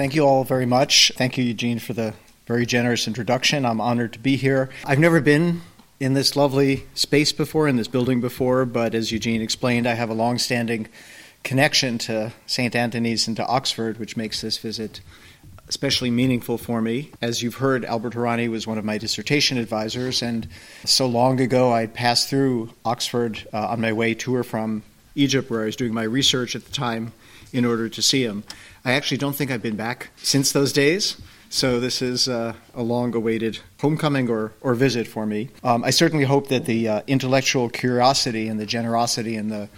Thank you all very much. Thank you, Eugene, for the very generous introduction. I'm honored to be here. I've never been in this lovely space before, in this building before, but as Eugene explained, I have a long standing connection to St. Antony's and to Oxford, which makes this visit especially meaningful for me. As you've heard, Albert Hourani was one of my dissertation advisors, and so long ago I passed through Oxford uh, on my way to or from Egypt, where I was doing my research at the time, in order to see him. I actually don't think I've been back since those days. So this is uh, a long-awaited homecoming or, or visit for me. Um, I certainly hope that the uh, intellectual curiosity and the generosity and the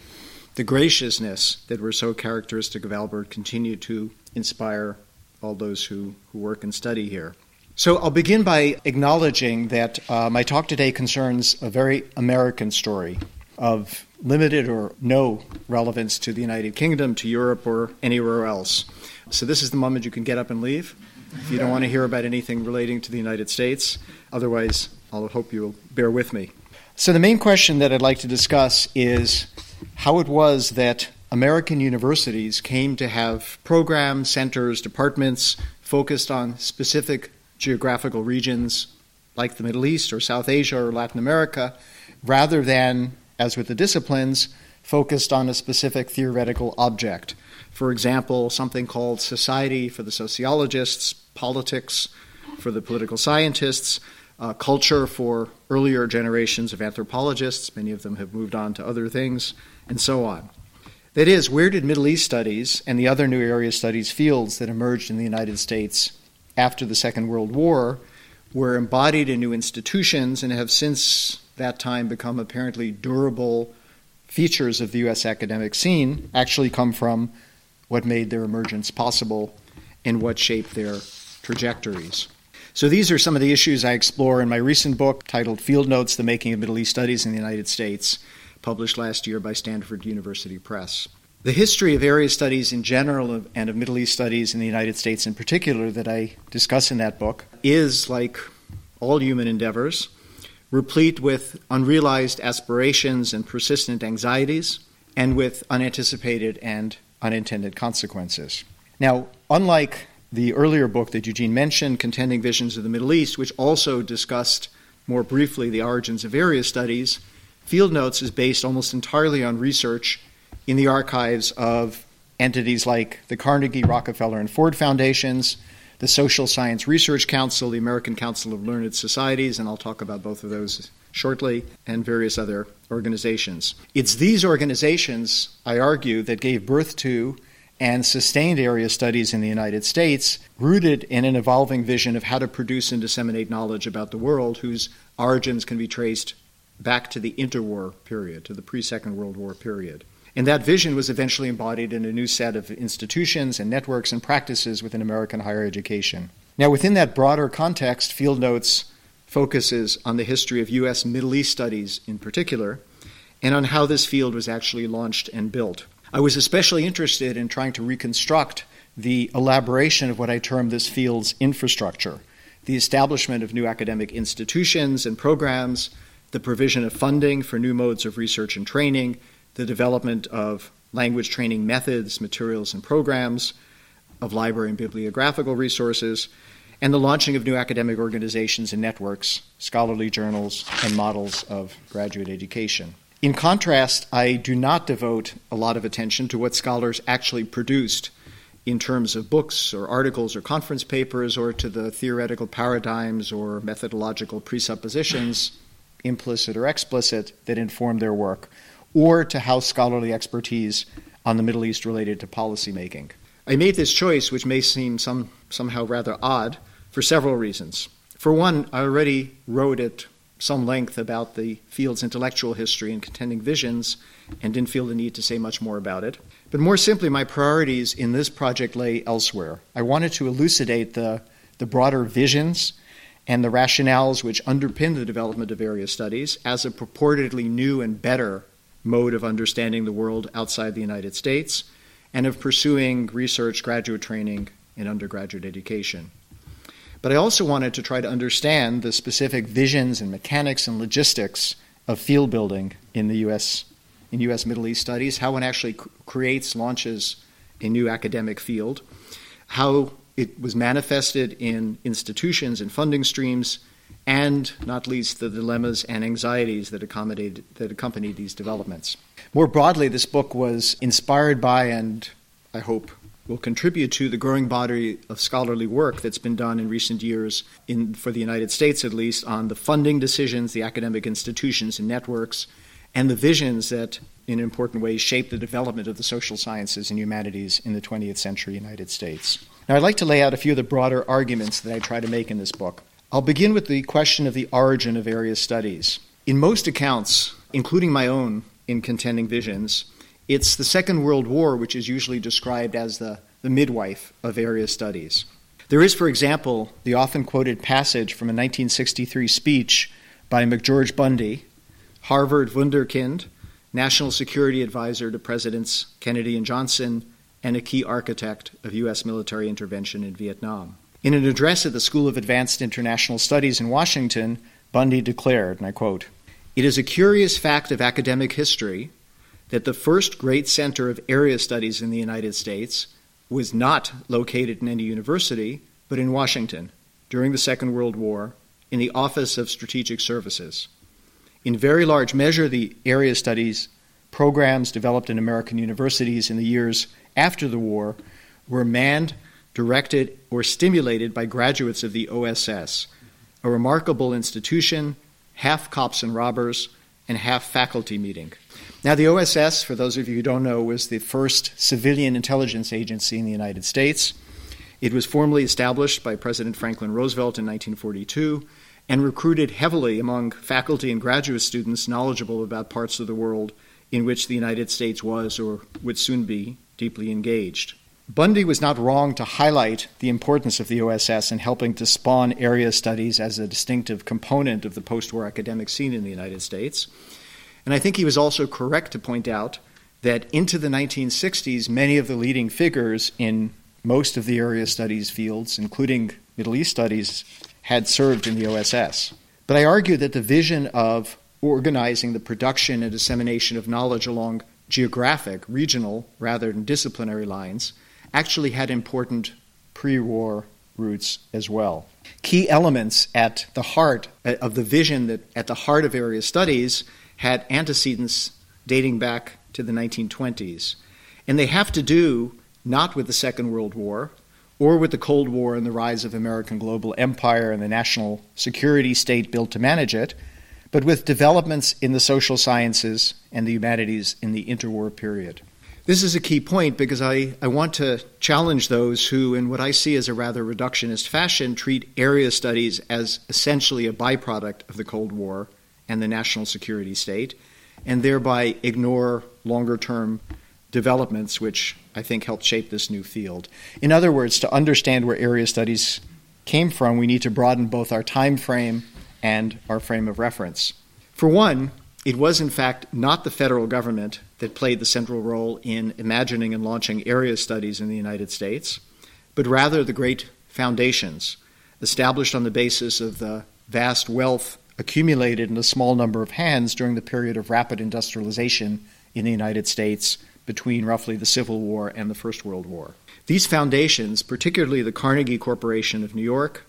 the graciousness that were so characteristic of Albert continue to inspire all those who, who work and study here. So I'll begin by acknowledging that uh, my talk today concerns a very American story of limited or no relevance to the United Kingdom, to Europe, or anywhere else. So this is the moment you can get up and leave if you don't want to hear about anything relating to the United States. Otherwise, I'll hope you'll bear with me. So the main question that I'd like to discuss is how it was that American universities came to have programs, centers, departments focused on specific geographical regions like the Middle East or South Asia or Latin America, rather than, as with the disciplines, focused on a specific theoretical object. For example, something called society for the sociologists, politics for the political scientists, uh, culture for earlier generations of anthropologists, many of them have moved on to other things, and so on. That is, where did Middle East studies and the other new area studies fields that emerged in the United States after the Second World War were embodied in new institutions and have since that time become apparently durable features of the U.S. academic scene actually come from what made their emergence possible and what shaped their trajectories. So these are some of the issues I explore in my recent book titled Field Notes The Making of Middle East Studies in the United States published last year by Stanford University Press. The history of area studies in general and of Middle East studies in the United States in particular that I discuss in that book is, like all human endeavors, replete with unrealized aspirations and persistent anxieties, and with unanticipated and unintended consequences. Now, unlike the earlier book that Eugene mentioned, Contending Visions of the Middle East, which also discussed more briefly the origins of area studies, Field Notes is based almost entirely on research in the archives of entities like the Carnegie, Rockefeller, and Ford Foundations, the Social Science Research Council, the American Council of Learned Societies, and I'll talk about both of those shortly, and various other organizations. It's these organizations, I argue, that gave birth to and sustained area studies in the United States, rooted in an evolving vision of how to produce and disseminate knowledge about the world whose origins can be traced back to the interwar period, to the pre Second World War period. And that vision was eventually embodied in a new set of institutions and networks and practices within American higher education. Now, within that broader context, Field Notes focuses on the history of U.S. Middle East studies in particular, and on how this field was actually launched and built. I was especially interested in trying to reconstruct the elaboration of what I term this field's infrastructure, the establishment of new academic institutions and programs, the provision of funding for new modes of research and training, the development of language training methods, materials, and programs, of library and bibliographical resources, and the launching of new academic organizations and networks, scholarly journals, and models of graduate education. In contrast, I do not devote a lot of attention to what scholars actually produced in terms of books or articles or conference papers or to the theoretical paradigms or methodological presuppositions implicit or explicit, that inform their work, or to how scholarly expertise on the Middle East related to policymaking. I made this choice, which may seem some, somehow rather odd, for several reasons. For one, I already wrote at some length about the field's intellectual history and contending visions and didn't feel the need to say much more about it. But more simply, my priorities in this project lay elsewhere. I wanted to elucidate the, the broader visions and the rationales which underpin the development of area studies as a purportedly new and better mode of understanding the world outside the United States and of pursuing research, graduate training, and undergraduate education. But I also wanted to try to understand the specific visions and mechanics and logistics of field building in the U.S. in U.S. Middle East studies, how one actually creates, launches a new academic field, how it was manifested in institutions and funding streams, and not least the dilemmas and anxieties that, accommodated, that accompanied these developments. More broadly, this book was inspired by and I hope will contribute to the growing body of scholarly work that's been done in recent years, in, for the United States at least, on the funding decisions, the academic institutions and networks, and the visions that, in important ways, shape the development of the social sciences and humanities in the 20th century United States. Now, I'd like to lay out a few of the broader arguments that I try to make in this book. I'll begin with the question of the origin of area studies. In most accounts, including my own in Contending Visions, it's the Second World War which is usually described as the, the midwife of area studies. There is, for example, the often quoted passage from a 1963 speech by McGeorge Bundy, Harvard Wunderkind, National Security Advisor to Presidents Kennedy and Johnson, and a key architect of U.S. military intervention in Vietnam. In an address at the School of Advanced International Studies in Washington, Bundy declared, and I quote, It is a curious fact of academic history that the first great center of area studies in the United States was not located in any university, but in Washington during the Second World War in the Office of Strategic Services. In very large measure, the area studies programs developed in American universities in the years after the war were manned, directed, or stimulated by graduates of the OSS, a remarkable institution, half cops and robbers, and half faculty meeting. Now, the OSS, for those of you who don't know, was the first civilian intelligence agency in the United States. It was formally established by President Franklin Roosevelt in 1942 and recruited heavily among faculty and graduate students knowledgeable about parts of the world in which the United States was or would soon be deeply engaged. Bundy was not wrong to highlight the importance of the OSS in helping to spawn area studies as a distinctive component of the post war academic scene in the United States. And I think he was also correct to point out that into the 1960s, many of the leading figures in most of the area studies fields, including Middle East studies, had served in the OSS. But I argue that the vision of organizing the production and dissemination of knowledge along geographic, regional, rather than disciplinary lines actually had important pre war roots as well. Key elements at the heart uh, of the vision that at the heart of area studies had antecedents dating back to the 1920s. And they have to do not with the Second World War or with the Cold War and the rise of American global empire and the national security state built to manage it, but with developments in the social sciences and the humanities in the interwar period. This is a key point because I, I want to challenge those who, in what I see as a rather reductionist fashion, treat area studies as essentially a byproduct of the Cold War and the national security state, and thereby ignore longer term developments which I think helped shape this new field. In other words, to understand where area studies came from, we need to broaden both our time frame and our frame of reference. For one, it was in fact not the federal government that played the central role in imagining and launching area studies in the United States, but rather the great foundations established on the basis of the vast wealth accumulated in a small number of hands during the period of rapid industrialization in the United States between roughly the Civil War and the First World War. These foundations, particularly the Carnegie Corporation of New York,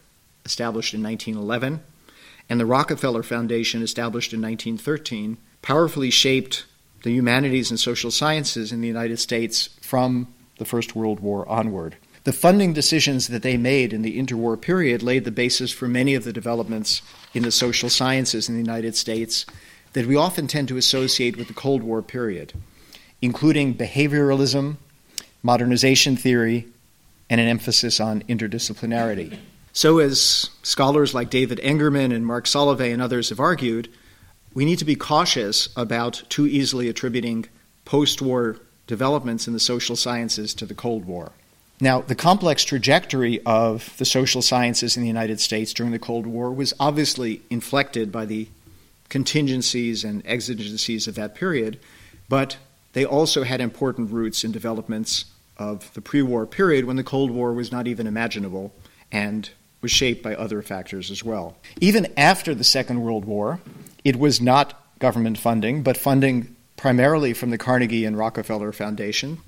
established in 1911, and the Rockefeller Foundation, established in 1913, powerfully shaped the humanities and social sciences in the United States from the First World War onward. The funding decisions that they made in the interwar period laid the basis for many of the developments in the social sciences in the United States that we often tend to associate with the Cold War period, including behavioralism, modernization theory, and an emphasis on interdisciplinarity. So, as scholars like David Engerman and Mark Solovey and others have argued, we need to be cautious about too easily attributing post war developments in the social sciences to the Cold War. Now, the complex trajectory of the social sciences in the United States during the Cold War was obviously inflected by the contingencies and exigencies of that period, but they also had important roots in developments of the pre war period when the Cold War was not even imaginable and was shaped by other factors as well. Even after the Second World War, it was not government funding, but funding primarily from the Carnegie and Rockefeller Foundation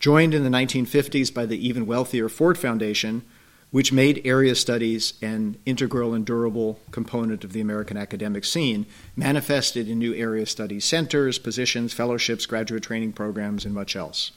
joined in the 1950s by the even wealthier Ford Foundation, which made area studies an integral and durable component of the American academic scene, manifested in new area studies centers, positions, fellowships, graduate training programs, and much else.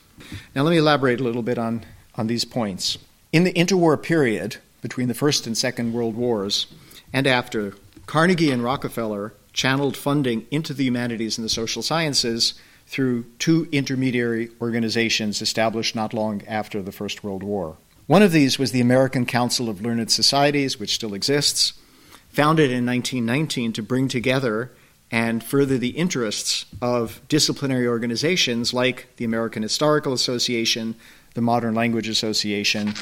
Now, let me elaborate a little bit on, on these points. In the interwar period, between the First and Second World Wars, and after, Carnegie and Rockefeller channeled funding into the humanities and the social sciences through two intermediary organizations established not long after the First World War. One of these was the American Council of Learned Societies, which still exists, founded in 1919 to bring together and further the interests of disciplinary organizations like the American Historical Association, the Modern Language Association,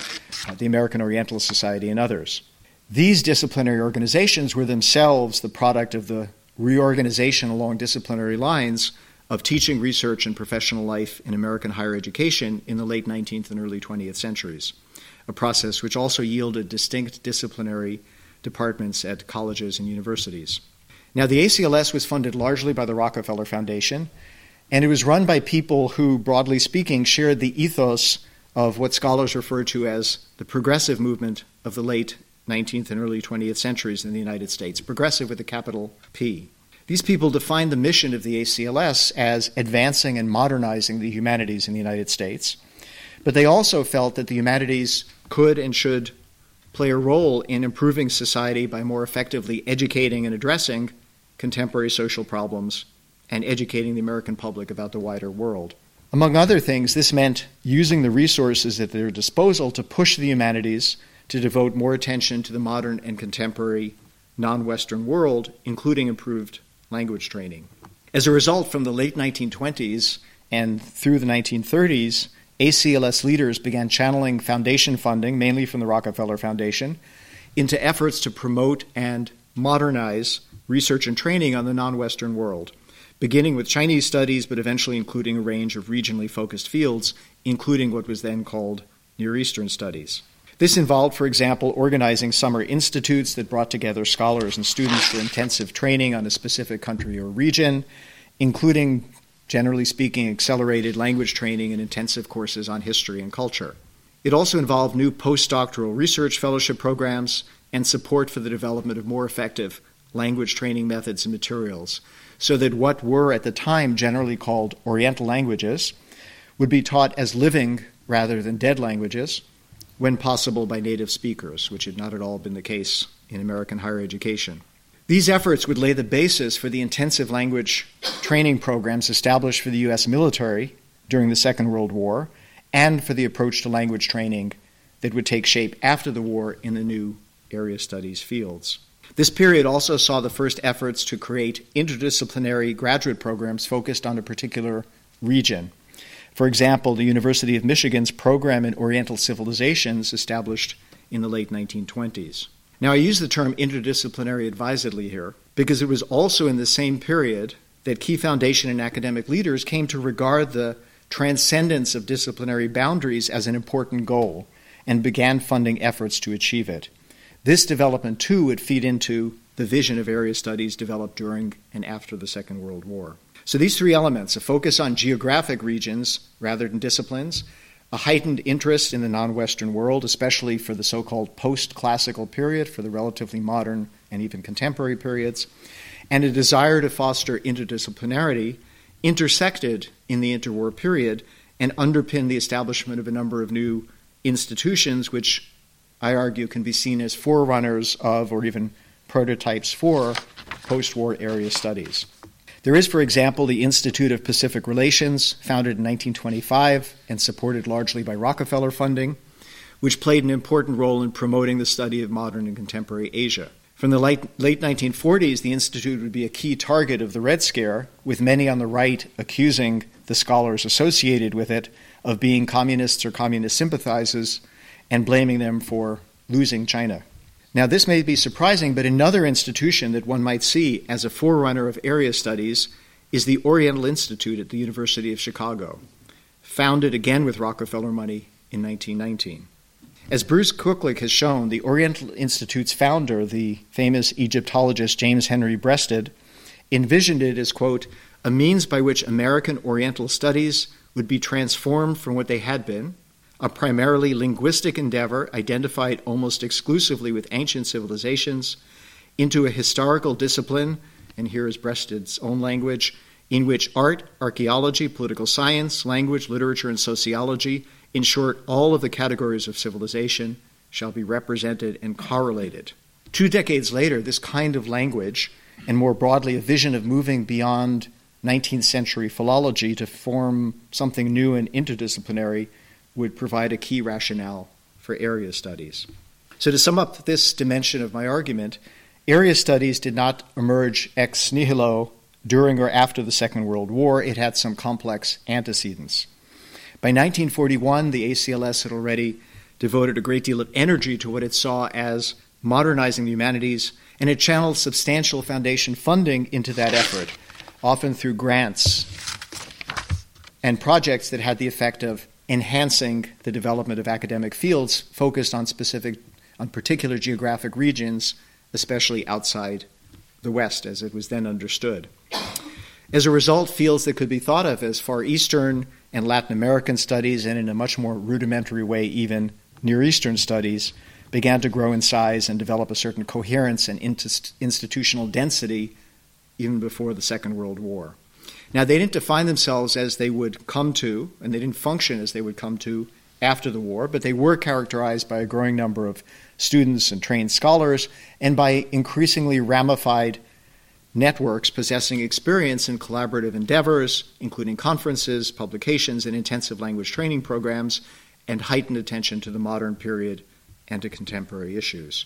uh, the American Oriental Society, and others. These disciplinary organizations were themselves the product of the reorganization along disciplinary lines of teaching, research, and professional life in American higher education in the late 19th and early 20th centuries, a process which also yielded distinct disciplinary departments at colleges and universities. Now, the ACLS was funded largely by the Rockefeller Foundation, and it was run by people who, broadly speaking, shared the ethos of what scholars refer to as the progressive movement of the late 19th and early 20th centuries in the United States, progressive with a capital P. These people defined the mission of the ACLS as advancing and modernizing the humanities in the United States, but they also felt that the humanities could and should play a role in improving society by more effectively educating and addressing contemporary social problems and educating the American public about the wider world. Among other things, this meant using the resources at their disposal to push the humanities to devote more attention to the modern and contemporary non Western world, including improved language training. As a result, from the late 1920s and through the 1930s, ACLS leaders began channeling foundation funding, mainly from the Rockefeller Foundation, into efforts to promote and modernize research and training on the non Western world, beginning with Chinese studies, but eventually including a range of regionally focused fields, including what was then called Near Eastern studies. This involved, for example, organizing summer institutes that brought together scholars and students for intensive training on a specific country or region, including, generally speaking, accelerated language training and intensive courses on history and culture. It also involved new postdoctoral research fellowship programs and support for the development of more effective language training methods and materials, so that what were at the time generally called Oriental languages would be taught as living rather than dead languages when possible by native speakers, which had not at all been the case in American higher education. These efforts would lay the basis for the intensive language training programs established for the U.S. military during the Second World War and for the approach to language training that would take shape after the war in the new area studies fields. This period also saw the first efforts to create interdisciplinary graduate programs focused on a particular region. For example, the University of Michigan's program in Oriental civilizations, established in the late 1920s. Now, I use the term interdisciplinary advisedly here because it was also in the same period that key foundation and academic leaders came to regard the transcendence of disciplinary boundaries as an important goal and began funding efforts to achieve it. This development, too, would feed into the vision of area studies developed during and after the Second World War. So these three elements a focus on geographic regions rather than disciplines, a heightened interest in the non Western world, especially for the so called post classical period, for the relatively modern and even contemporary periods, and a desire to foster interdisciplinarity intersected in the interwar period and underpin the establishment of a number of new institutions, which I argue can be seen as forerunners of or even prototypes for post war area studies. There is, for example, the Institute of Pacific Relations, founded in 1925 and supported largely by Rockefeller funding, which played an important role in promoting the study of modern and contemporary Asia. From the late, late 1940s, the Institute would be a key target of the Red Scare, with many on the right accusing the scholars associated with it of being communists or communist sympathizers and blaming them for losing China. Now, this may be surprising, but another institution that one might see as a forerunner of area studies is the Oriental Institute at the University of Chicago, founded again with Rockefeller money in 1919. As Bruce Kuklick has shown, the Oriental Institute's founder, the famous Egyptologist James Henry Breasted, envisioned it as, quote, a means by which American Oriental studies would be transformed from what they had been, a primarily linguistic endeavor identified almost exclusively with ancient civilizations, into a historical discipline, and here is Breasted's own language, in which art, archaeology, political science, language, literature, and sociology, in short, all of the categories of civilization, shall be represented and correlated. Two decades later, this kind of language, and more broadly, a vision of moving beyond 19th century philology to form something new and interdisciplinary, would provide a key rationale for area studies. So, to sum up this dimension of my argument, area studies did not emerge ex nihilo during or after the Second World War, it had some complex antecedents. By 1941, the ACLS had already devoted a great deal of energy to what it saw as modernizing the humanities, and it channeled substantial foundation funding into that effort, often through grants and projects that had the effect of enhancing the development of academic fields focused on specific on particular geographic regions, especially outside the West as it was then understood. As a result, fields that could be thought of as Far Eastern and Latin American studies, and in a much more rudimentary way, even Near Eastern studies, began to grow in size and develop a certain coherence and institutional density even before the Second World War. Now, they didn't define themselves as they would come to, and they didn't function as they would come to after the war, but they were characterized by a growing number of students and trained scholars, and by increasingly ramified networks possessing experience in collaborative endeavors, including conferences, publications, and intensive language training programs, and heightened attention to the modern period and to contemporary issues.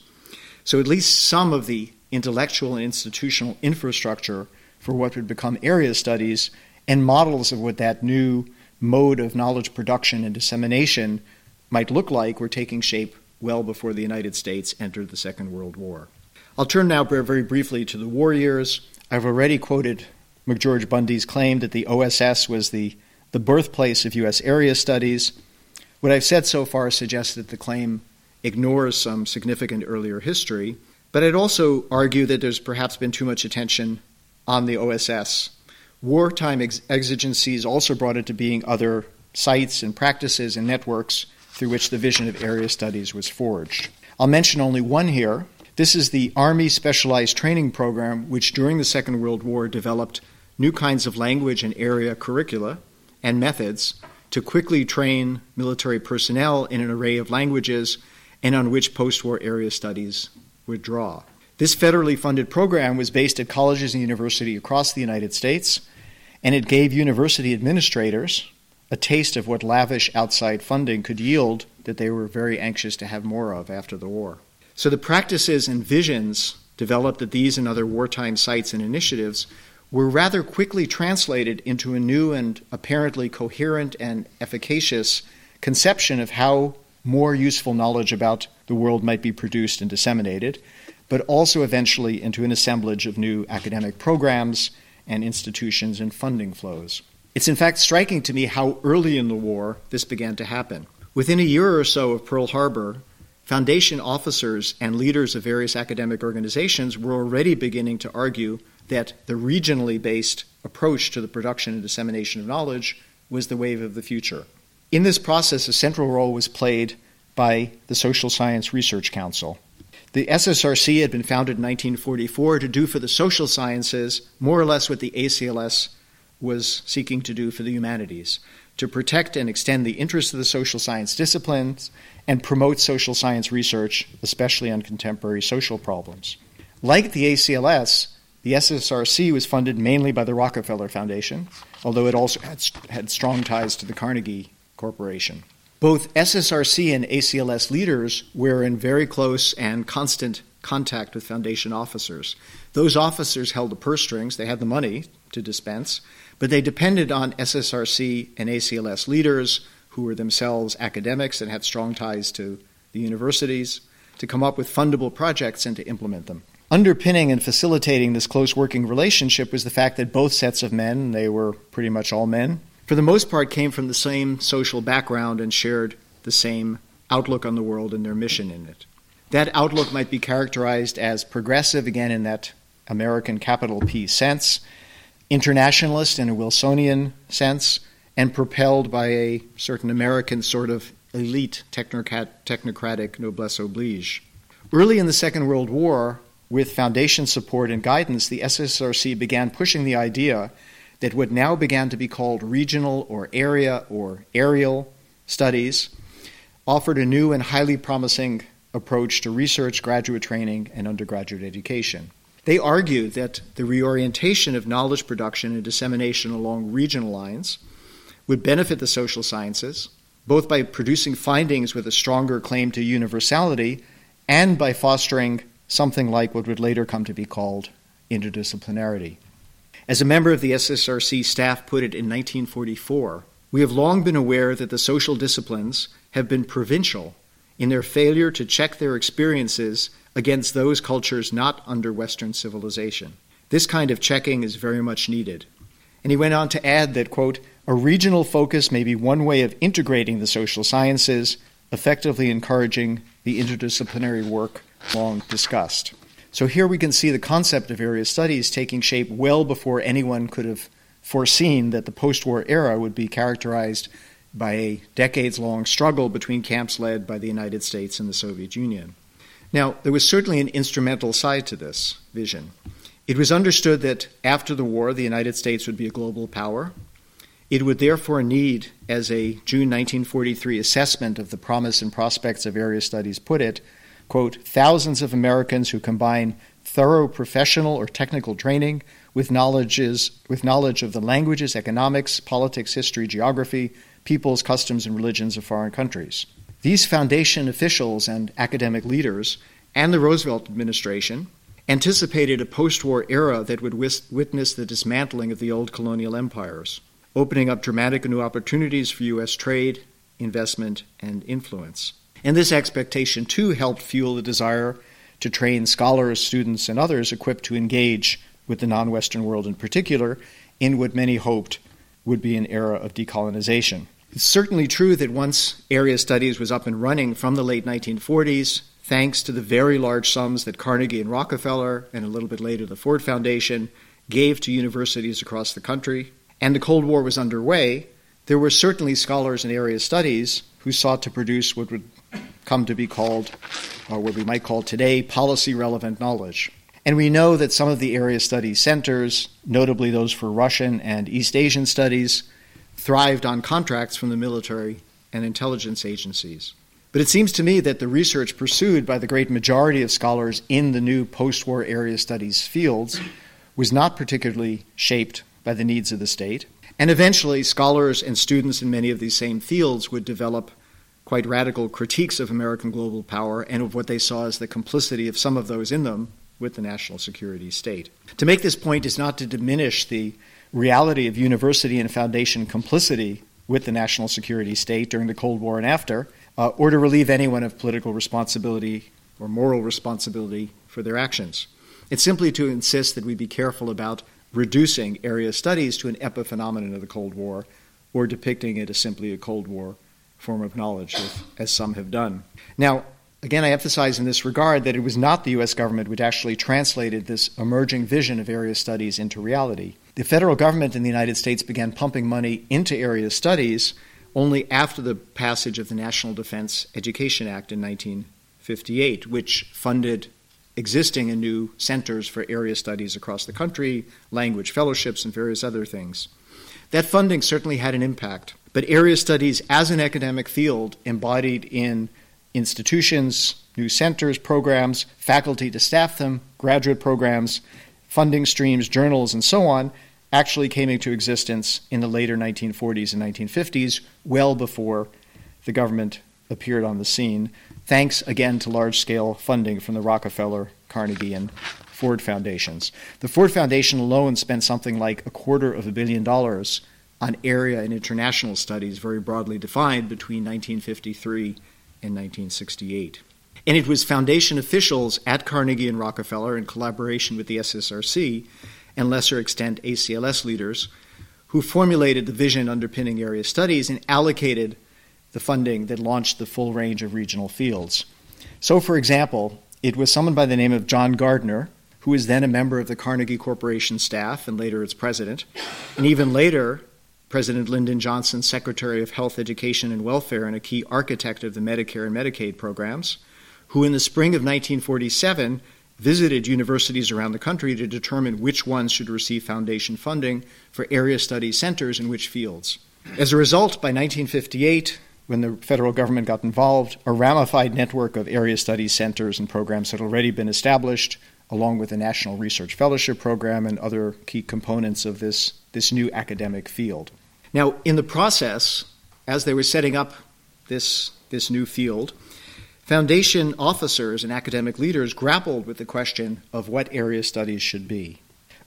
So, at least some of the intellectual and institutional infrastructure for what would become area studies and models of what that new mode of knowledge production and dissemination might look like were taking shape well before the United States entered the Second World War. I'll turn now very briefly to the war years. I've already quoted McGeorge Bundy's claim that the OSS was the, the birthplace of U.S. area studies. What I've said so far suggests that the claim ignores some significant earlier history, but I'd also argue that there's perhaps been too much attention on the OSS. Wartime ex- exigencies also brought into being other sites and practices and networks through which the vision of area studies was forged. I'll mention only one here, this is the Army Specialized Training Program, which during the Second World War developed new kinds of language and area curricula and methods to quickly train military personnel in an array of languages and on which post war area studies would draw. This federally funded program was based at colleges and universities across the United States, and it gave university administrators a taste of what lavish outside funding could yield that they were very anxious to have more of after the war. So the practices and visions developed at these and other wartime sites and initiatives were rather quickly translated into a new and apparently coherent and efficacious conception of how more useful knowledge about the world might be produced and disseminated, but also eventually into an assemblage of new academic programs and institutions and funding flows. It's in fact striking to me how early in the war this began to happen. Within a year or so of Pearl Harbor, Foundation officers and leaders of various academic organizations were already beginning to argue that the regionally based approach to the production and dissemination of knowledge was the wave of the future. In this process, a central role was played by the Social Science Research Council. The SSRC had been founded in 1944 to do for the social sciences more or less what the ACLS was seeking to do for the humanities to protect and extend the interests of the social science disciplines and promote social science research, especially on contemporary social problems. Like the ACLS, the SSRC was funded mainly by the Rockefeller Foundation, although it also had, had strong ties to the Carnegie Corporation. Both SSRC and ACLS leaders were in very close and constant contact with foundation officers. Those officers held the purse strings, they had the money to dispense, but they depended on SSRC and ACLS leaders who were themselves academics and had strong ties to the universities to come up with fundable projects and to implement them. Underpinning and facilitating this close working relationship was the fact that both sets of men, they were pretty much all men, for the most part came from the same social background and shared the same outlook on the world and their mission in it. That outlook might be characterized as progressive, again, in that American capital P sense, internationalist in a Wilsonian sense, and propelled by a certain American sort of elite technocratic noblesse oblige. Early in the Second World War, with foundation support and guidance, the SSRC began pushing the idea that what now began to be called regional or area or areal studies offered a new and highly promising approach to research, graduate training, and undergraduate education. They argued that the reorientation of knowledge production and dissemination along regional lines would benefit the social sciences, both by producing findings with a stronger claim to universality and by fostering something like what would later come to be called interdisciplinarity. As a member of the SSRC staff put it in 1944, we have long been aware that the social disciplines have been provincial in their failure to check their experiences against those cultures not under Western civilization. This kind of checking is very much needed. And he went on to add that, quote, a regional focus may be one way of integrating the social sciences, effectively encouraging the interdisciplinary work long discussed. So here we can see the concept of area studies taking shape well before anyone could have foreseen that the post war era would be characterized by a decades long struggle between camps led by the United States and the Soviet Union. Now, there was certainly an instrumental side to this vision. It was understood that after the war, the United States would be a global power. It would therefore need, as a June 1943 assessment of the promise and prospects of area studies put it, quote, thousands of Americans who combine thorough professional or technical training with knowledges with knowledge of the languages, economics, politics, history, geography, peoples, customs, and religions of foreign countries. These foundation officials and academic leaders and the Roosevelt administration anticipated a post war era that would witness the dismantling of the old colonial empires, opening up dramatic new opportunities for U.S. trade, investment, and influence. And this expectation, too, helped fuel the desire to train scholars, students, and others equipped to engage with the non Western world in particular in what many hoped would be an era of decolonization. It's certainly true that once area studies was up and running from the late 1940s, thanks to the very large sums that Carnegie and Rockefeller, and a little bit later the Ford Foundation, gave to universities across the country, and the Cold War was underway, there were certainly scholars in area studies who sought to produce what would come to be called, or what we might call today, policy relevant knowledge. And we know that some of the area studies centers, notably those for Russian and East Asian studies, thrived on contracts from the military and intelligence agencies. But it seems to me that the research pursued by the great majority of scholars in the new post war area studies fields was not particularly shaped by the needs of the state. And eventually, scholars and students in many of these same fields would develop quite radical critiques of American global power and of what they saw as the complicity of some of those in them with the national security state. To make this point is not to diminish the reality of university and foundation complicity with the national security state during the Cold War and after, uh, or to relieve anyone of political responsibility or moral responsibility for their actions. It's simply to insist that we be careful about reducing area studies to an epiphenomenon of the Cold War or depicting it as simply a Cold War form of knowledge, as some have done. Now, again, I emphasize in this regard that it was not the U.S. government which actually translated this emerging vision of area studies into reality. The federal government in the United States began pumping money into area studies only after the passage of the National Defense Education Act in 1958, which funded existing and new centers for area studies across the country, language fellowships, and various other things. That funding certainly had an impact, but area studies as an academic field embodied in institutions, new centers, programs, faculty to staff them, graduate programs, funding streams, journals, and so on actually came into existence in the later 1940s and 1950s, well before the government appeared on the scene, thanks again to large scale funding from the Rockefeller, Carnegie, and Ford foundations. The Ford Foundation alone spent something like a quarter of a billion dollars on area and international studies, very broadly defined, between 1953 and 1968. And it was foundation officials at Carnegie and Rockefeller, in collaboration with the SSRC, and lesser extent ACLS leaders who formulated the vision underpinning area studies and allocated the funding that launched the full range of regional fields. So, for example, it was someone by the name of John Gardner, who was then a member of the Carnegie Corporation staff and later its president, and even later President Lyndon Johnson, Secretary of Health, Education, and Welfare, and a key architect of the Medicare and Medicaid programs, who in the spring of 1947 visited universities around the country to determine which ones should receive foundation funding for area study centers in which fields. As a result, by 1958, when the federal government got involved, a ramified network of area study centers and programs had already been established, along with the National Research Fellowship Program and other key components of this, this new academic field. Now, in the process, as they were setting up this, this new field, Foundation officers and academic leaders grappled with the question of what area studies should be.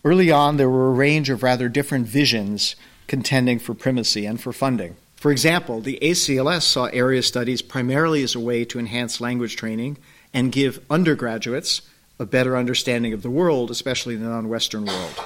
Early on, there were a range of rather different visions contending for primacy and for funding. For example, the ACLS saw area studies primarily as a way to enhance language training and give undergraduates a better understanding of the world, especially the non Western world.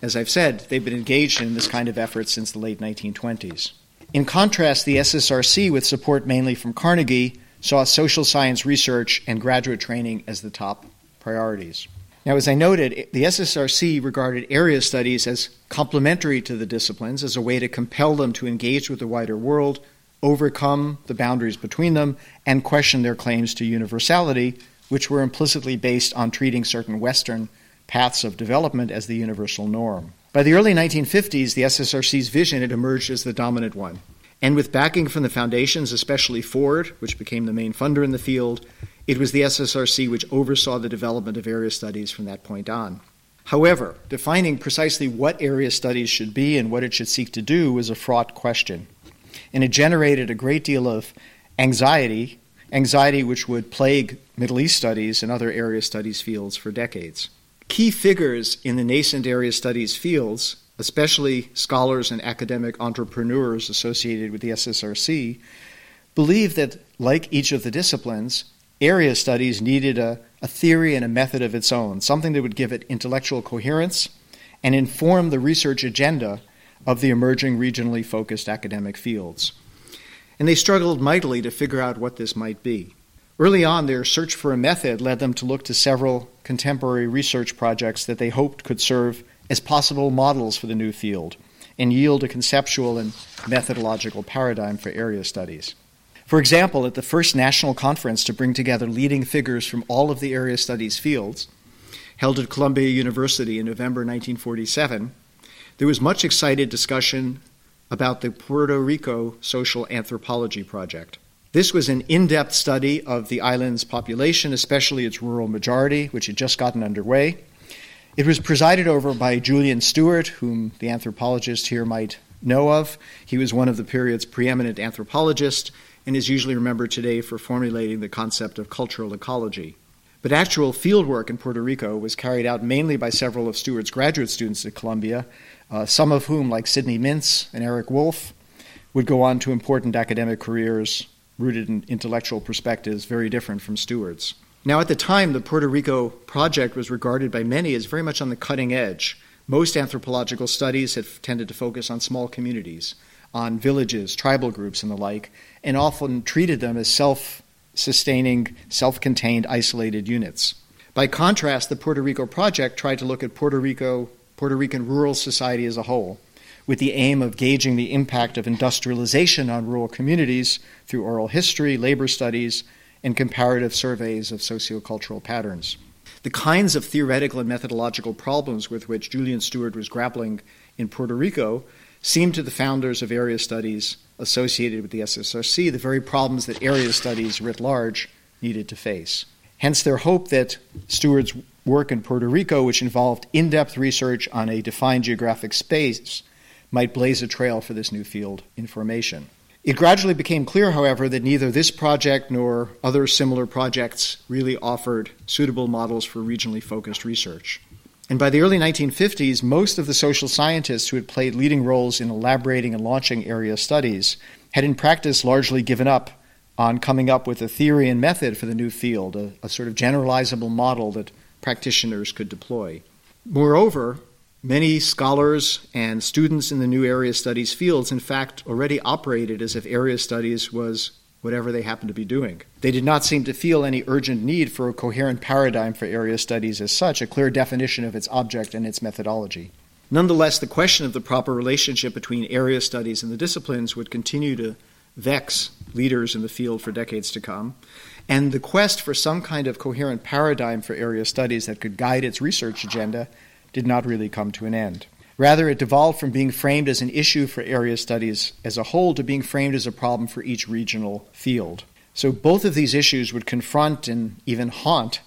As I've said, they've been engaged in this kind of effort since the late 1920s. In contrast, the SSRC, with support mainly from Carnegie, saw social science research and graduate training as the top priorities. Now, as I noted, the SSRC regarded area studies as complementary to the disciplines, as a way to compel them to engage with the wider world, overcome the boundaries between them, and question their claims to universality, which were implicitly based on treating certain Western paths of development as the universal norm. By the early 1950s, the SSRC's vision had emerged as the dominant one. And with backing from the foundations, especially Ford, which became the main funder in the field, it was the SSRC which oversaw the development of area studies from that point on. However, defining precisely what area studies should be and what it should seek to do was a fraught question. And it generated a great deal of anxiety, anxiety which would plague Middle East studies and other area studies fields for decades. Key figures in the nascent area studies fields especially scholars and academic entrepreneurs associated with the SSRC, believe that, like each of the disciplines, area studies needed a, a, theory and a method of its own, something that would give it intellectual coherence and inform the research agenda of the emerging regionally focused academic fields. And they struggled mightily to figure out what this might be. Early on, their search for a method led them to look to several contemporary research projects that they hoped could serve as possible models for the new field and yield a conceptual and methodological paradigm for area studies. For example, at the first national conference to bring together leading figures from all of the area studies fields, held at Columbia University in November 1947, there was much excited discussion about the Puerto Rico Social Anthropology Project. This was an in depth study of the island's population, especially its rural majority, which had just gotten underway, it was presided over by Julian Steward, whom the anthropologist here might know of. He was one of the period's preeminent anthropologists and is usually remembered today for formulating the concept of cultural ecology. But actual fieldwork in Puerto Rico was carried out mainly by several of Steward's graduate students at Columbia, uh, some of whom, like Sidney Mintz and Eric Wolf, would go on to important academic careers rooted in intellectual perspectives very different from Steward's. Now, at the time, the Puerto Rico project was regarded by many as very much on the cutting edge. Most anthropological studies have tended to focus on small communities, on villages, tribal groups, and the like, and often treated them as self sustaining, self contained, isolated units. By contrast, the Puerto Rico project tried to look at Puerto Rico, Puerto Rican rural society as a whole, with the aim of gauging the impact of industrialization on rural communities through oral history, labor studies, and comparative surveys of sociocultural patterns. The kinds of theoretical and methodological problems with which Julian Steward was grappling in Puerto Rico seemed to the founders of area studies associated with the SSRC the very problems that area studies writ large needed to face. Hence, their hope that Steward's work in Puerto Rico, which involved in depth research on a defined geographic space, might blaze a trail for this new field in formation. It gradually became clear, however, that neither this project nor other similar projects really offered suitable models for regionally focused research. And by the early 1950s, most of the social scientists who had played leading roles in elaborating and launching area studies had in practice largely given up on coming up with a theory and method for the new field, a, a sort of generalizable model that practitioners could deploy. Moreover, Many scholars and students in the new area studies fields, in fact, already operated as if area studies was whatever they happened to be doing. They did not seem to feel any urgent need for a coherent paradigm for area studies as such, a clear definition of its object and its methodology. Nonetheless, the question of the proper relationship between area studies and the disciplines would continue to vex leaders in the field for decades to come. And the quest for some kind of coherent paradigm for area studies that could guide its research agenda did not really come to an end. Rather, it devolved from being framed as an issue for area studies as a whole to being framed as a problem for each regional field. So both of these issues would confront and even haunt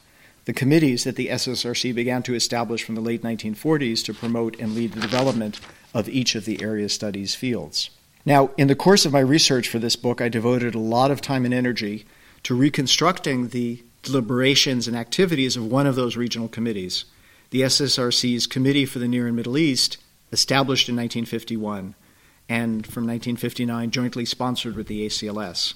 the committees that the SSRC began to establish from the late 1940s to promote and lead the development of each of the area studies fields. Now, in the course of my research for this book, I devoted a lot of time and energy to reconstructing the deliberations and activities of one of those regional committees the SSRC's Committee for the Near and Middle East, established in 1951, and from 1959 jointly sponsored with the ACLS.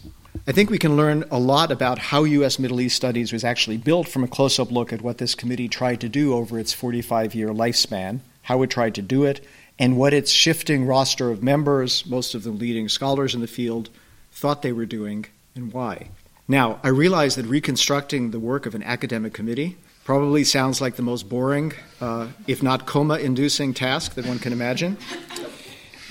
I think we can learn a lot about how U.S. Middle East Studies was actually built from a close up look at what this committee tried to do over its 45 year lifespan, how it tried to do it, and what its shifting roster of members, most of them leading scholars in the field, thought they were doing and why. Now, I realize that reconstructing the work of an academic committee Probably sounds like the most boring, uh, if not coma inducing task that one can imagine.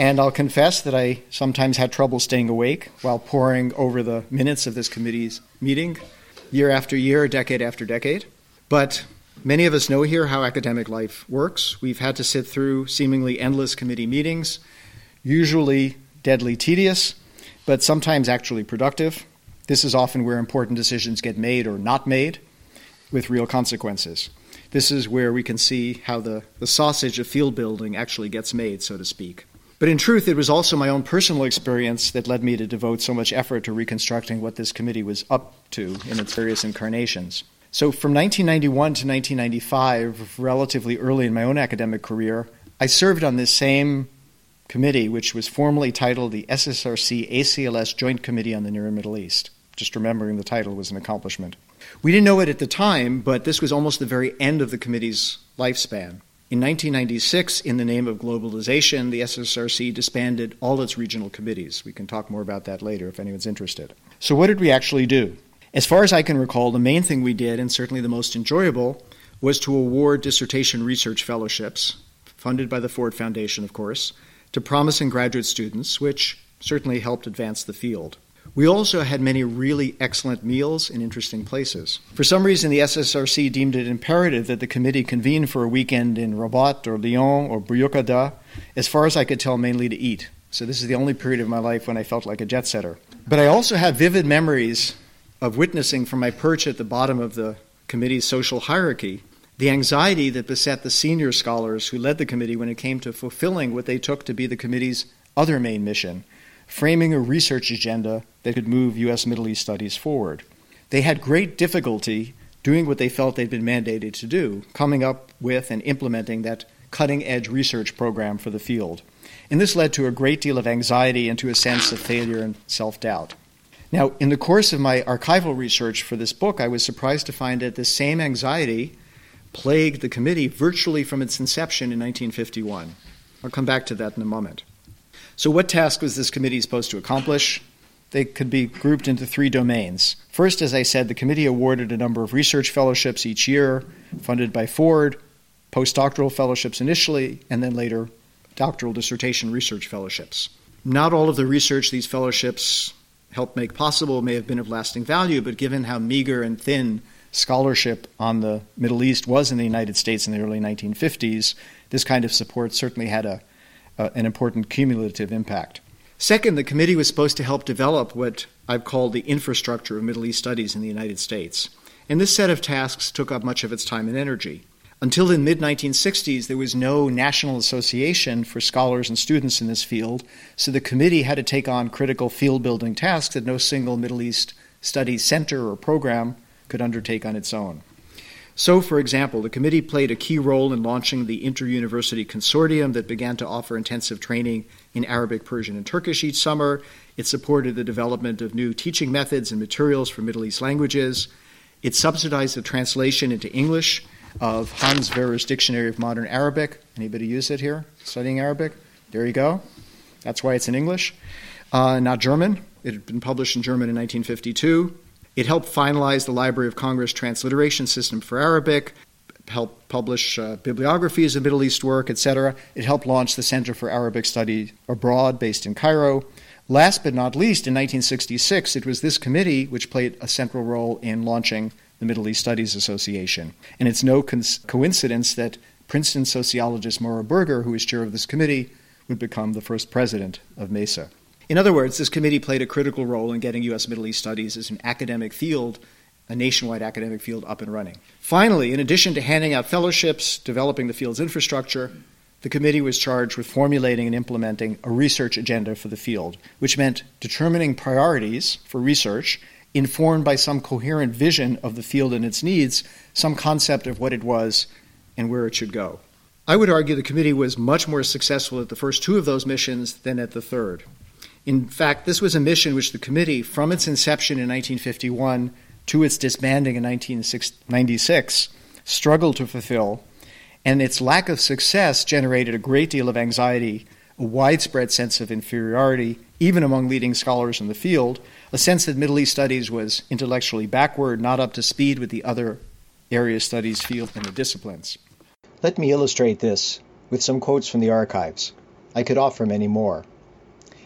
And I'll confess that I sometimes had trouble staying awake while poring over the minutes of this committee's meeting, year after year, decade after decade. But many of us know here how academic life works. We've had to sit through seemingly endless committee meetings, usually deadly tedious, but sometimes actually productive. This is often where important decisions get made or not made with real consequences. This is where we can see how the, the sausage of field building actually gets made, so to speak. But in truth, it was also my own personal experience that led me to devote so much effort to reconstructing what this committee was up to in its various incarnations. So, from 1991 to 1995, relatively early in my own academic career, I served on this same committee, which was formally titled the SSRC ACLS Joint Committee on the Near and Middle East. Just remembering the title was an accomplishment. We didn't know it at the time, but this was almost the very end of the committee's lifespan. In 1996, in the name of globalization, the SSRC disbanded all its regional committees. We can talk more about that later if anyone's interested. So, what did we actually do? As far as I can recall, the main thing we did, and certainly the most enjoyable, was to award dissertation research fellowships, funded by the Ford Foundation, of course, to promising graduate students, which certainly helped advance the field. We also had many really excellent meals in interesting places. For some reason, the SSRC deemed it imperative that the committee convene for a weekend in Rabat or Lyon or Buyukada, as far as I could tell, mainly to eat. So this is the only period of my life when I felt like a jet setter. But I also have vivid memories of witnessing from my perch at the bottom of the committee's social hierarchy the anxiety that beset the senior scholars who led the committee when it came to fulfilling what they took to be the committee's other main mission framing a research agenda that could move U.S. Middle East studies forward. They had great difficulty doing what they felt they'd been mandated to do, coming up with and implementing that cutting edge research program for the field. And this led to a great deal of anxiety and to a sense of failure and self doubt. Now, in the course of my archival research for this book, I was surprised to find that the same anxiety plagued the committee virtually from its inception in 1951. I'll come back to that in a moment. So, what task was this committee supposed to accomplish? They could be grouped into three domains. First, as I said, the committee awarded a number of research fellowships each year, funded by Ford, postdoctoral fellowships initially, and then later doctoral dissertation research fellowships. Not all of the research these fellowships helped make possible may have been of lasting value, but given how meager and thin scholarship on the Middle East was in the United States in the early 1950s, this kind of support certainly had a uh, an important cumulative impact. Second, the committee was supposed to help develop what I've called the infrastructure of Middle East studies in the United States. And this set of tasks took up much of its time and energy. Until the mid 1960s, there was no national association for scholars and students in this field, so the committee had to take on critical field building tasks that no single Middle East studies center or program could undertake on its own. So, for example, the committee played a key role in launching the Inter-University Consortium that began to offer intensive training in Arabic, Persian, and Turkish each summer. It supported the development of new teaching methods and materials for Middle East languages. It subsidized the translation into English of Hans Wehr's Dictionary of Modern Arabic. Anybody use it here, studying Arabic? There you go. That's why it's in English, uh, not German. It had been published in German in 1952. It helped finalize the Library of Congress transliteration system for Arabic, helped publish uh, bibliographies of Middle East work, etc. It helped launch the Center for Arabic Study Abroad, based in Cairo. Last but not least, in 1966, it was this committee which played a central role in launching the Middle East Studies Association. And it's no co- coincidence that Princeton sociologist Morroe Berger, who is chair of this committee, would become the first president of MESA. In other words, this committee played a critical role in getting U.S. Middle East studies as an academic field, a nationwide academic field, up and running. Finally, in addition to handing out fellowships, developing the field's infrastructure, the committee was charged with formulating and implementing a research agenda for the field, which meant determining priorities for research informed by some coherent vision of the field and its needs, some concept of what it was and where it should go. I would argue the committee was much more successful at the first two of those missions than at the third. In fact, this was a mission which the committee, from its inception in 1951 to its disbanding in 1996, struggled to fulfill and its lack of success generated a great deal of anxiety, a widespread sense of inferiority, even among leading scholars in the field, a sense that Middle East studies was intellectually backward, not up to speed with the other area studies field and the disciplines. Let me illustrate this with some quotes from the archives. I could offer many more.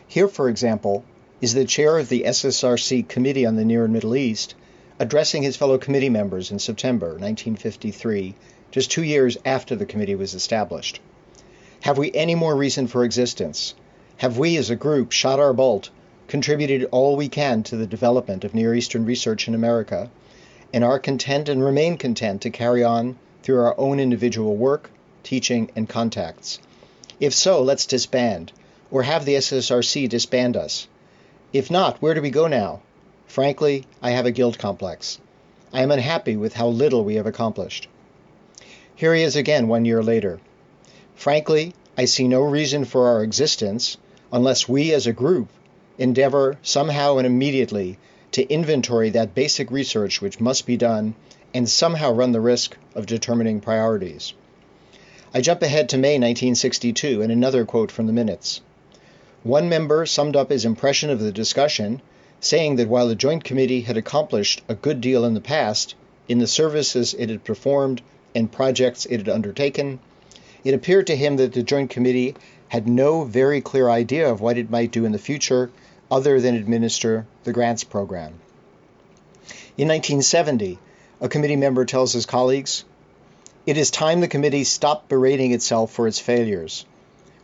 Here, for example, is the chair of the SSRC Committee on the Near and Middle East addressing his fellow committee members in September 1953 just two years after the committee was established. Have we any more reason for existence? Have we, as a group, shot our bolt, contributed all we can to the development of Near Eastern research in America, and are content and remain content to carry on through our own individual work, teaching, and contacts? If so, let's disband, or have the SSRC disband us. If not, where do we go now? Frankly, I have a guilt complex. I am unhappy with how little we have accomplished. Here he is again one year later. Frankly, I see no reason for our existence unless we as a group endeavor somehow and immediately to inventory that basic research which must be done and somehow run the risk of determining priorities. I jump ahead to May 1962 and another quote from the minutes. One member summed up his impression of the discussion, saying that while the Joint Committee had accomplished a good deal in the past in the services it had performed and projects it had undertaken, it appeared to him that the Joint Committee had no very clear idea of what it might do in the future other than administer the grants program. In 1970, a committee member tells his colleagues, It is time the committee stopped berating itself for its failures.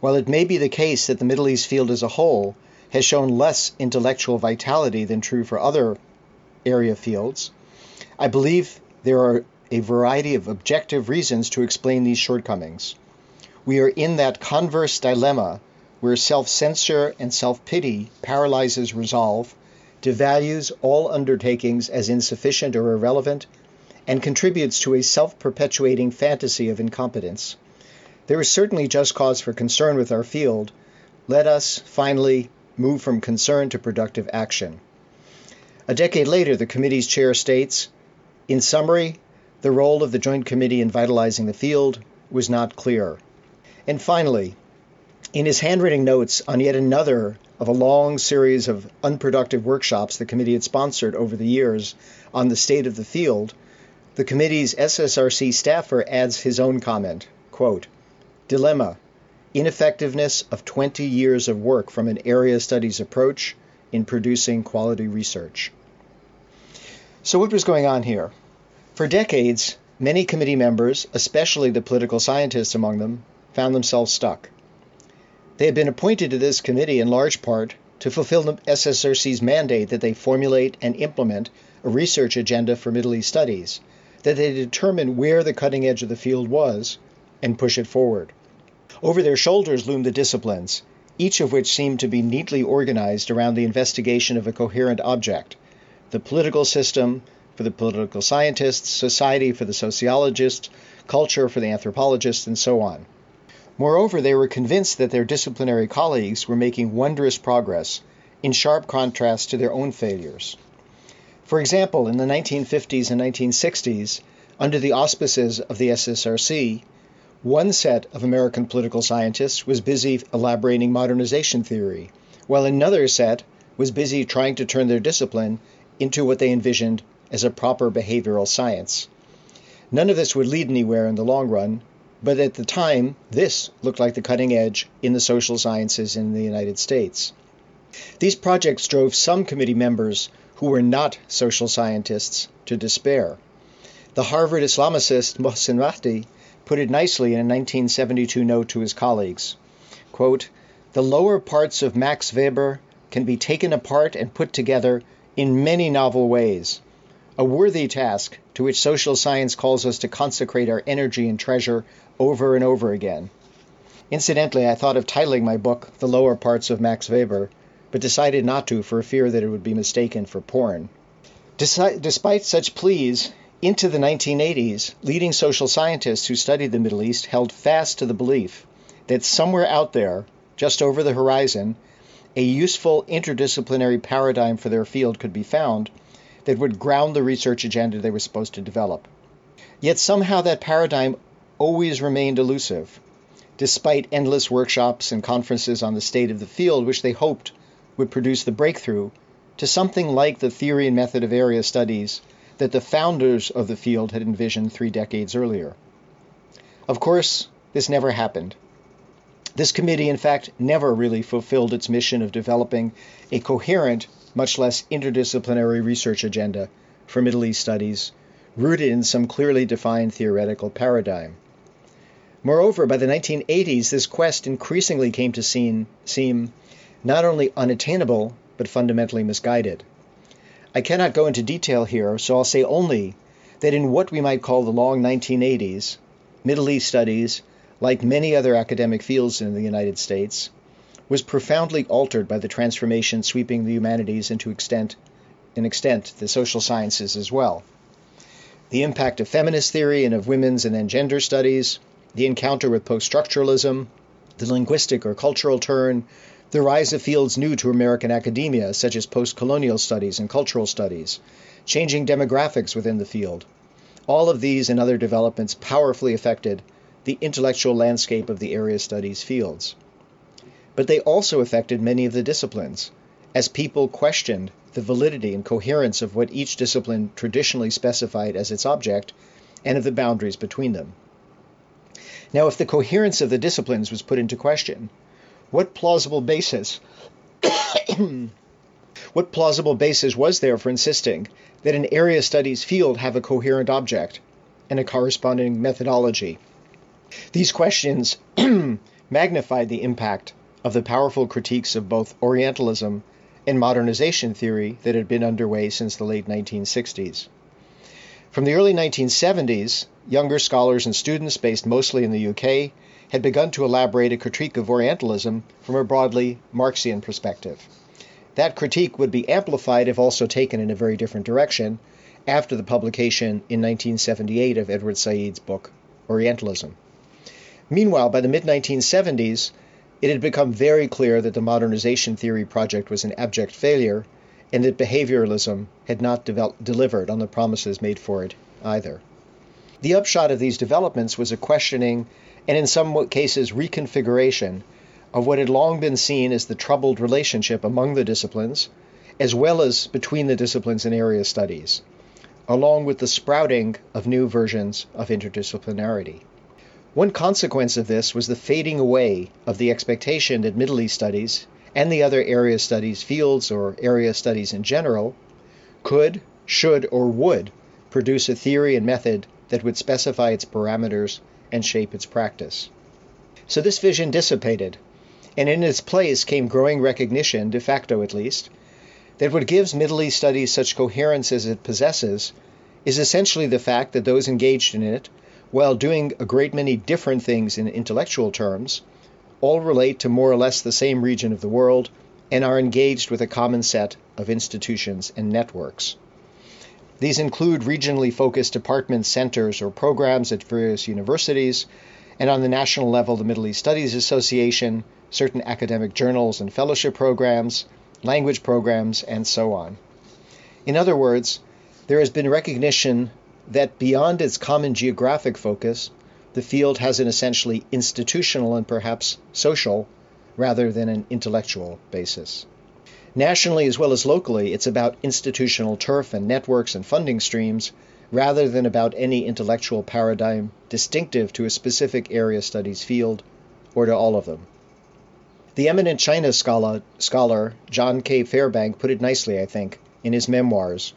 While it may be the case that the Middle East field as a whole has shown less intellectual vitality than true for other area fields, I believe there are a variety of objective reasons to explain these shortcomings. We are in that converse dilemma where self censor and self pity paralyzes resolve, devalues all undertakings as insufficient or irrelevant, and contributes to a self perpetuating fantasy of incompetence. There is certainly just cause for concern with our field. Let us, finally, move from concern to productive action. A decade later, the committee's chair states In summary, the role of the Joint Committee in vitalizing the field was not clear. And finally, in his handwritten notes on yet another of a long series of unproductive workshops the committee had sponsored over the years on the state of the field, the committee's SSRC staffer adds his own comment quote, Dilemma Ineffectiveness of 20 years of work from an area studies approach in producing quality research. So, what was going on here? For decades, many committee members, especially the political scientists among them, found themselves stuck. They had been appointed to this committee in large part to fulfill the SSRC's mandate that they formulate and implement a research agenda for Middle East studies, that they determine where the cutting edge of the field was and push it forward. Over their shoulders loomed the disciplines, each of which seemed to be neatly organized around the investigation of a coherent object the political system, for the political scientists, society for the sociologists, culture for the anthropologists, and so on. Moreover, they were convinced that their disciplinary colleagues were making wondrous progress, in sharp contrast to their own failures. For example, in the 1950s and 1960s, under the auspices of the SSRC, one set of American political scientists was busy elaborating modernization theory, while another set was busy trying to turn their discipline into what they envisioned as a proper behavioral science. None of this would lead anywhere in the long run, but at the time, this looked like the cutting edge in the social sciences in the United States. These projects drove some committee members who were not social scientists to despair. The Harvard Islamicist Mohsin Mahdi put it nicely in a 1972 note to his colleagues. Quote, the lower parts of Max Weber can be taken apart and put together in many novel ways a worthy task to which social science calls us to consecrate our energy and treasure over and over again. Incidentally, I thought of titling my book The Lower Parts of Max Weber, but decided not to for fear that it would be mistaken for porn. Despite such pleas, into the 1980s, leading social scientists who studied the Middle East held fast to the belief that somewhere out there, just over the horizon, a useful interdisciplinary paradigm for their field could be found that would ground the research agenda they were supposed to develop. Yet somehow that paradigm always remained elusive, despite endless workshops and conferences on the state of the field, which they hoped would produce the breakthrough to something like the theory and method of area studies that the founders of the field had envisioned three decades earlier. Of course, this never happened. This committee, in fact, never really fulfilled its mission of developing a coherent much less interdisciplinary research agenda for Middle East studies, rooted in some clearly defined theoretical paradigm. Moreover, by the 1980s, this quest increasingly came to seem, seem not only unattainable, but fundamentally misguided. I cannot go into detail here, so I'll say only that in what we might call the long 1980s, Middle East studies, like many other academic fields in the United States, was profoundly altered by the transformation sweeping the humanities into extent, an extent the social sciences as well. The impact of feminist theory and of women's and then gender studies, the encounter with post structuralism, the linguistic or cultural turn, the rise of fields new to American academia, such as post colonial studies and cultural studies, changing demographics within the field. All of these and other developments powerfully affected the intellectual landscape of the area studies fields but they also affected many of the disciplines, as people questioned the validity and coherence of what each discipline traditionally specified as its object and of the boundaries between them. Now, if the coherence of the disciplines was put into question, what plausible basis what plausible basis was there for insisting that an area studies field have a coherent object and a corresponding methodology? These questions magnified the impact of the powerful critiques of both Orientalism and modernization theory that had been underway since the late 1960s. From the early 1970s, younger scholars and students based mostly in the UK had begun to elaborate a critique of Orientalism from a broadly Marxian perspective. That critique would be amplified if also taken in a very different direction after the publication in 1978 of Edward Said's book, Orientalism. Meanwhile, by the mid 1970s, it had become very clear that the modernization theory project was an abject failure and that behavioralism had not delivered on the promises made for it either. The upshot of these developments was a questioning and, in some cases, reconfiguration of what had long been seen as the troubled relationship among the disciplines, as well as between the disciplines and area studies, along with the sprouting of new versions of interdisciplinarity. One consequence of this was the fading away of the expectation that Middle East studies and the other area studies fields or area studies in general could, should, or would produce a theory and method that would specify its parameters and shape its practice. So this vision dissipated, and in its place came growing recognition, de facto at least, that what gives Middle East studies such coherence as it possesses is essentially the fact that those engaged in it while doing a great many different things in intellectual terms, all relate to more or less the same region of the world and are engaged with a common set of institutions and networks. These include regionally focused department centers or programs at various universities, and on the national level, the Middle East Studies Association, certain academic journals and fellowship programs, language programs, and so on. In other words, there has been recognition that beyond its common geographic focus, the field has an essentially institutional and perhaps social rather than an intellectual basis. Nationally as well as locally, it's about institutional turf and networks and funding streams rather than about any intellectual paradigm distinctive to a specific area studies field or to all of them. The eminent China scholar, scholar John K. Fairbank put it nicely, I think, in his memoirs,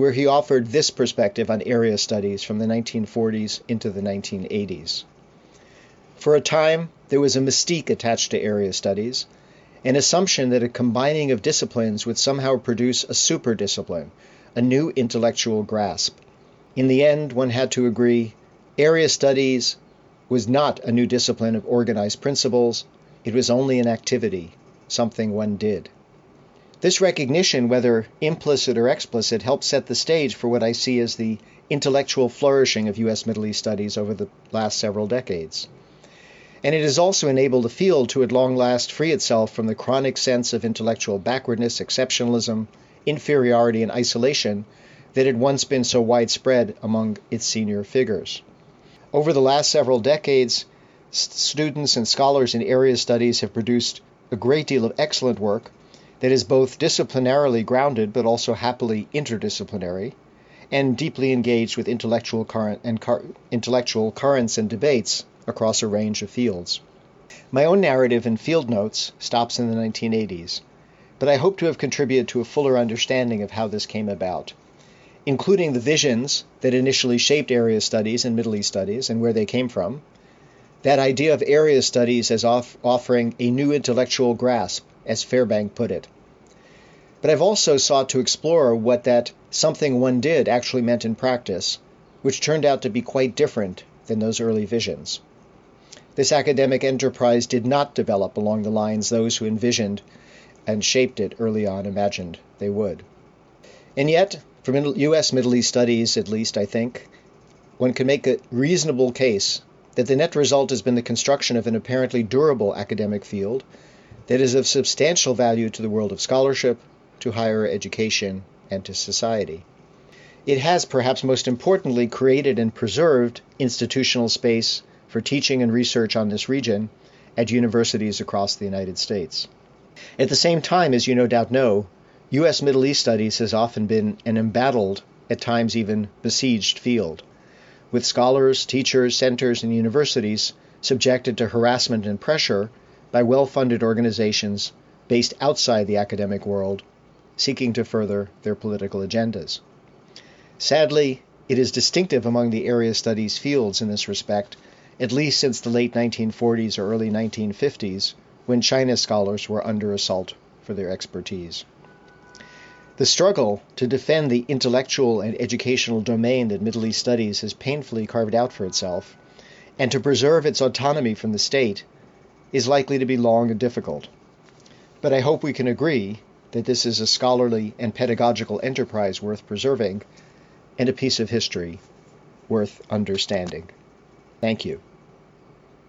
where he offered this perspective on area studies from the 1940s into the 1980s. For a time, there was a mystique attached to area studies, an assumption that a combining of disciplines would somehow produce a super discipline, a new intellectual grasp. In the end, one had to agree area studies was not a new discipline of organized principles, it was only an activity, something one did. This recognition, whether implicit or explicit, helps set the stage for what I see as the intellectual flourishing of U.S. Middle East studies over the last several decades. And it has also enabled the field to at long last free itself from the chronic sense of intellectual backwardness, exceptionalism, inferiority, and isolation that had once been so widespread among its senior figures. Over the last several decades, students and scholars in area studies have produced a great deal of excellent work that is both disciplinarily grounded but also happily interdisciplinary and deeply engaged with intellectual current and car- intellectual currents and debates across a range of fields. My own narrative in field notes stops in the 1980s, but I hope to have contributed to a fuller understanding of how this came about, including the visions that initially shaped area studies and Middle East studies and where they came from, that idea of area studies as off- offering a new intellectual grasp, as Fairbank put it. But I've also sought to explore what that something one did actually meant in practice, which turned out to be quite different than those early visions. This academic enterprise did not develop along the lines those who envisioned and shaped it early on imagined they would. And yet, for U.S. Middle East studies, at least, I think, one can make a reasonable case that the net result has been the construction of an apparently durable academic field that is of substantial value to the world of scholarship, to higher education, and to society. It has, perhaps most importantly, created and preserved institutional space for teaching and research on this region at universities across the United States. At the same time, as you no doubt know, U.S. Middle East studies has often been an embattled, at times even besieged field with scholars, teachers, centers, and universities subjected to harassment and pressure by well funded organizations based outside the academic world seeking to further their political agendas. Sadly, it is distinctive among the area studies fields in this respect, at least since the late 1940s or early 1950s, when China scholars were under assault for their expertise. The struggle to defend the intellectual and educational domain that Middle East studies has painfully carved out for itself, and to preserve its autonomy from the state, is likely to be long and difficult. But I hope we can agree that this is a scholarly and pedagogical enterprise worth preserving and a piece of history worth understanding. Thank you.